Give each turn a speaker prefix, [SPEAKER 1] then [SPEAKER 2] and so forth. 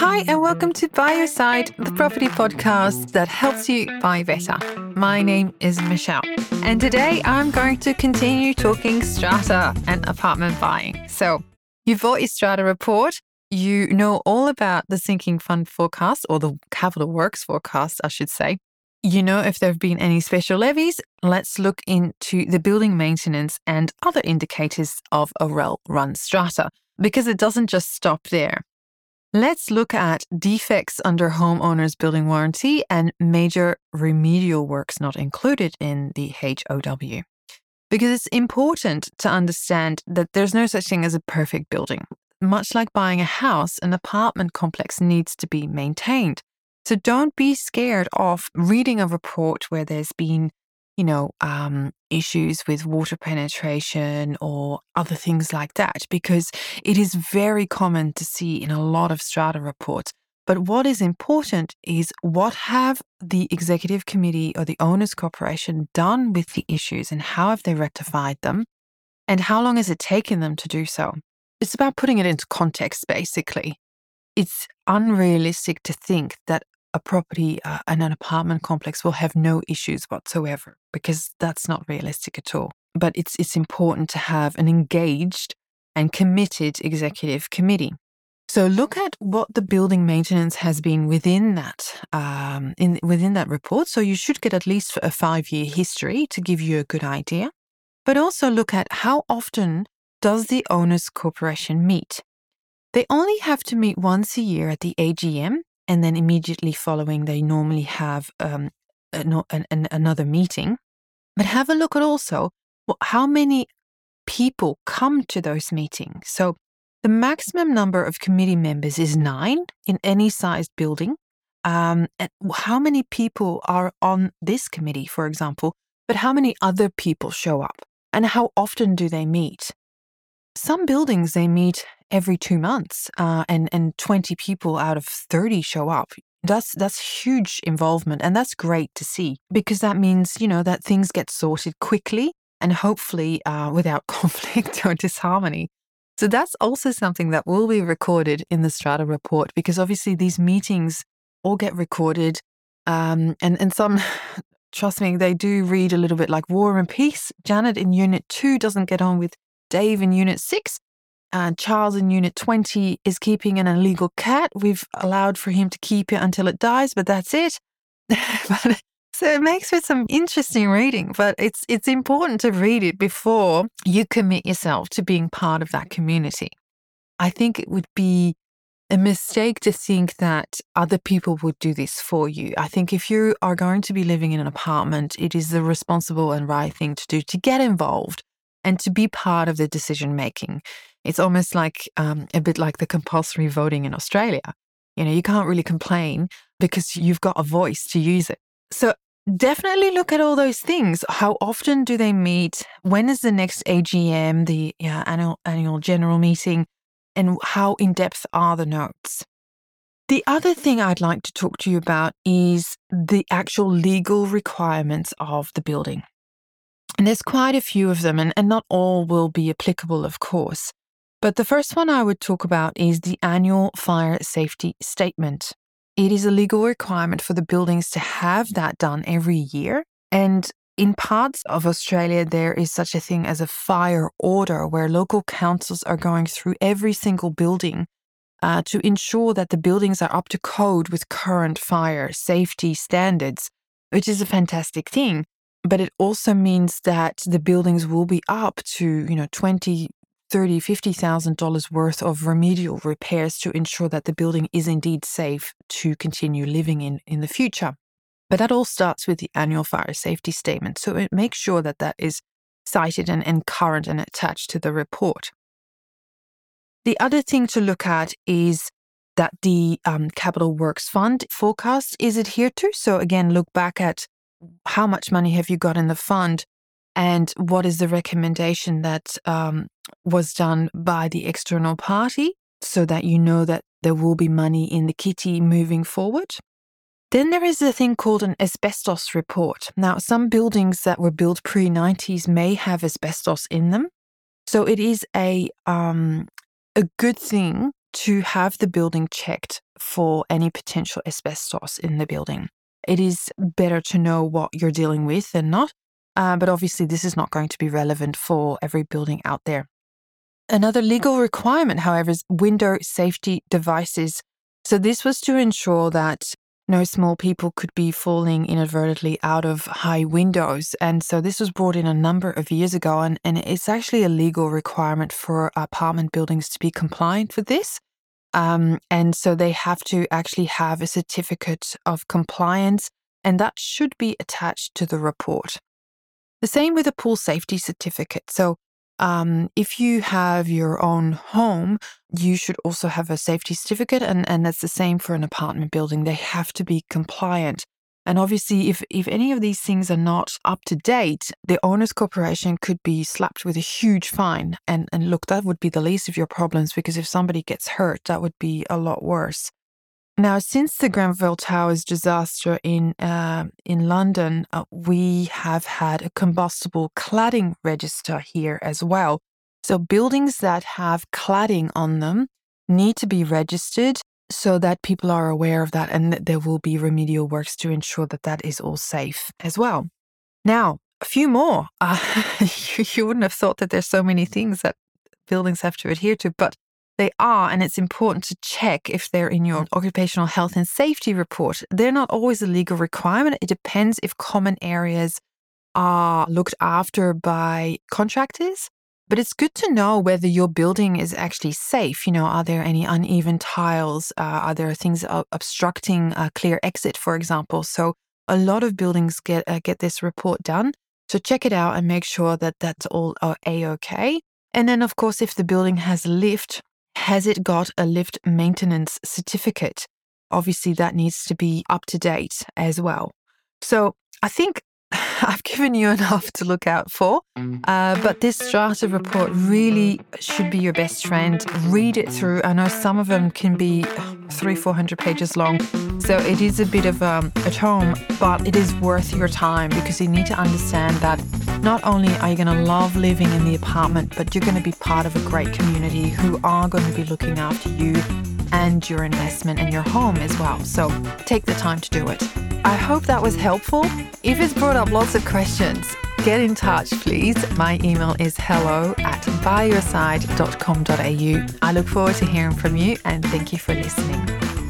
[SPEAKER 1] Hi, and welcome to Buy Your Side, the property podcast that helps you buy better. My name is Michelle, and today I'm going to continue talking strata and apartment buying. So, you've bought your strata report. You know all about the sinking fund forecast or the capital works forecast, I should say. You know if there have been any special levies. Let's look into the building maintenance and other indicators of a well run strata because it doesn't just stop there. Let's look at defects under homeowner's building warranty and major remedial works not included in the HOW. Because it's important to understand that there's no such thing as a perfect building. Much like buying a house, an apartment complex needs to be maintained. So don't be scared of reading a report where there's been you know, um, issues with water penetration or other things like that, because it is very common to see in a lot of strata reports. But what is important is what have the executive committee or the owners corporation done with the issues and how have they rectified them? And how long has it taken them to do so? It's about putting it into context, basically. It's unrealistic to think that a property uh, and an apartment complex will have no issues whatsoever because that's not realistic at all. But it's it's important to have an engaged and committed executive committee. So look at what the building maintenance has been within that um, in within that report. So you should get at least a five year history to give you a good idea. But also look at how often does the owners corporation meet. They only have to meet once a year at the AGM and then immediately following, they normally have um, an, an, another meeting. But have a look at also well, how many people come to those meetings. So the maximum number of committee members is nine in any sized building. Um, and how many people are on this committee, for example, but how many other people show up? And how often do they meet? Some buildings they meet every two months, uh, and and twenty people out of thirty show up. That's that's huge involvement, and that's great to see because that means you know that things get sorted quickly and hopefully uh, without conflict or disharmony. So that's also something that will be recorded in the Strata report because obviously these meetings all get recorded, um, and and some. Trust me, they do read a little bit like War and Peace. Janet in Unit 2 doesn't get on with Dave in Unit 6, and Charles in Unit 20 is keeping an illegal cat. We've allowed for him to keep it until it dies, but that's it. but, so it makes for some interesting reading, but it's it's important to read it before you commit yourself to being part of that community. I think it would be a mistake to think that other people would do this for you. I think if you are going to be living in an apartment, it is the responsible and right thing to do to get involved and to be part of the decision making. It's almost like um, a bit like the compulsory voting in Australia. You know, you can't really complain because you've got a voice to use it. So definitely look at all those things. How often do they meet? When is the next AGM, the yeah, annual annual general meeting, and how in depth are the notes? The other thing I'd like to talk to you about is the actual legal requirements of the building. And there's quite a few of them, and, and not all will be applicable, of course. But the first one I would talk about is the annual fire safety statement. It is a legal requirement for the buildings to have that done every year. And in parts of Australia, there is such a thing as a fire order where local councils are going through every single building uh, to ensure that the buildings are up to code with current fire safety standards, which is a fantastic thing. But it also means that the buildings will be up to, you know, 20, thirty, fifty thousand dollars worth of remedial repairs to ensure that the building is indeed safe to continue living in in the future. But that all starts with the annual fire safety statement, so it makes sure that that is cited and, and current and attached to the report. The other thing to look at is that the um, Capital Works Fund forecast is adhered to. So again, look back at how much money have you got in the fund and what is the recommendation that um, was done by the external party so that you know that there will be money in the kitty moving forward. Then there is a thing called an asbestos report. Now, some buildings that were built pre 90s may have asbestos in them. So it is a, um, a good thing to have the building checked for any potential asbestos in the building. It is better to know what you're dealing with than not, uh, but obviously, this is not going to be relevant for every building out there. Another legal requirement, however, is window safety devices. So, this was to ensure that no small people could be falling inadvertently out of high windows. And so, this was brought in a number of years ago, and, and it's actually a legal requirement for apartment buildings to be compliant with this. Um, and so they have to actually have a certificate of compliance, and that should be attached to the report. The same with a pool safety certificate. So, um, if you have your own home, you should also have a safety certificate, and, and that's the same for an apartment building. They have to be compliant. And obviously, if, if any of these things are not up to date, the owner's corporation could be slapped with a huge fine. And, and look, that would be the least of your problems because if somebody gets hurt, that would be a lot worse. Now, since the Grenfell Towers disaster in uh, in London, uh, we have had a combustible cladding register here as well. So buildings that have cladding on them need to be registered so that people are aware of that and that there will be remedial works to ensure that that is all safe as well. Now, a few more. Uh, you, you wouldn't have thought that there's so many things that buildings have to adhere to, but they are, and it's important to check if they're in your occupational health and safety report. They're not always a legal requirement. It depends if common areas are looked after by contractors but it's good to know whether your building is actually safe. You know, are there any uneven tiles? Uh, are there things obstructing a clear exit, for example? So a lot of buildings get uh, get this report done. So check it out and make sure that that's all a okay. And then, of course, if the building has lift, has it got a lift maintenance certificate? Obviously, that needs to be up to date as well. So I think I've given you enough to look out for. Uh, but this strata report really should be your best friend. Read it through. I know some of them can be three, four hundred pages long. So it is a bit of um, a tome, but it is worth your time because you need to understand that not only are you going to love living in the apartment, but you're going to be part of a great community who are going to be looking after you and your investment and your home as well. So take the time to do it. I hope that was helpful. If it's brought up lots of questions, get in touch, please. My email is hello at byyourside.com.au. I look forward to hearing from you and thank you for listening.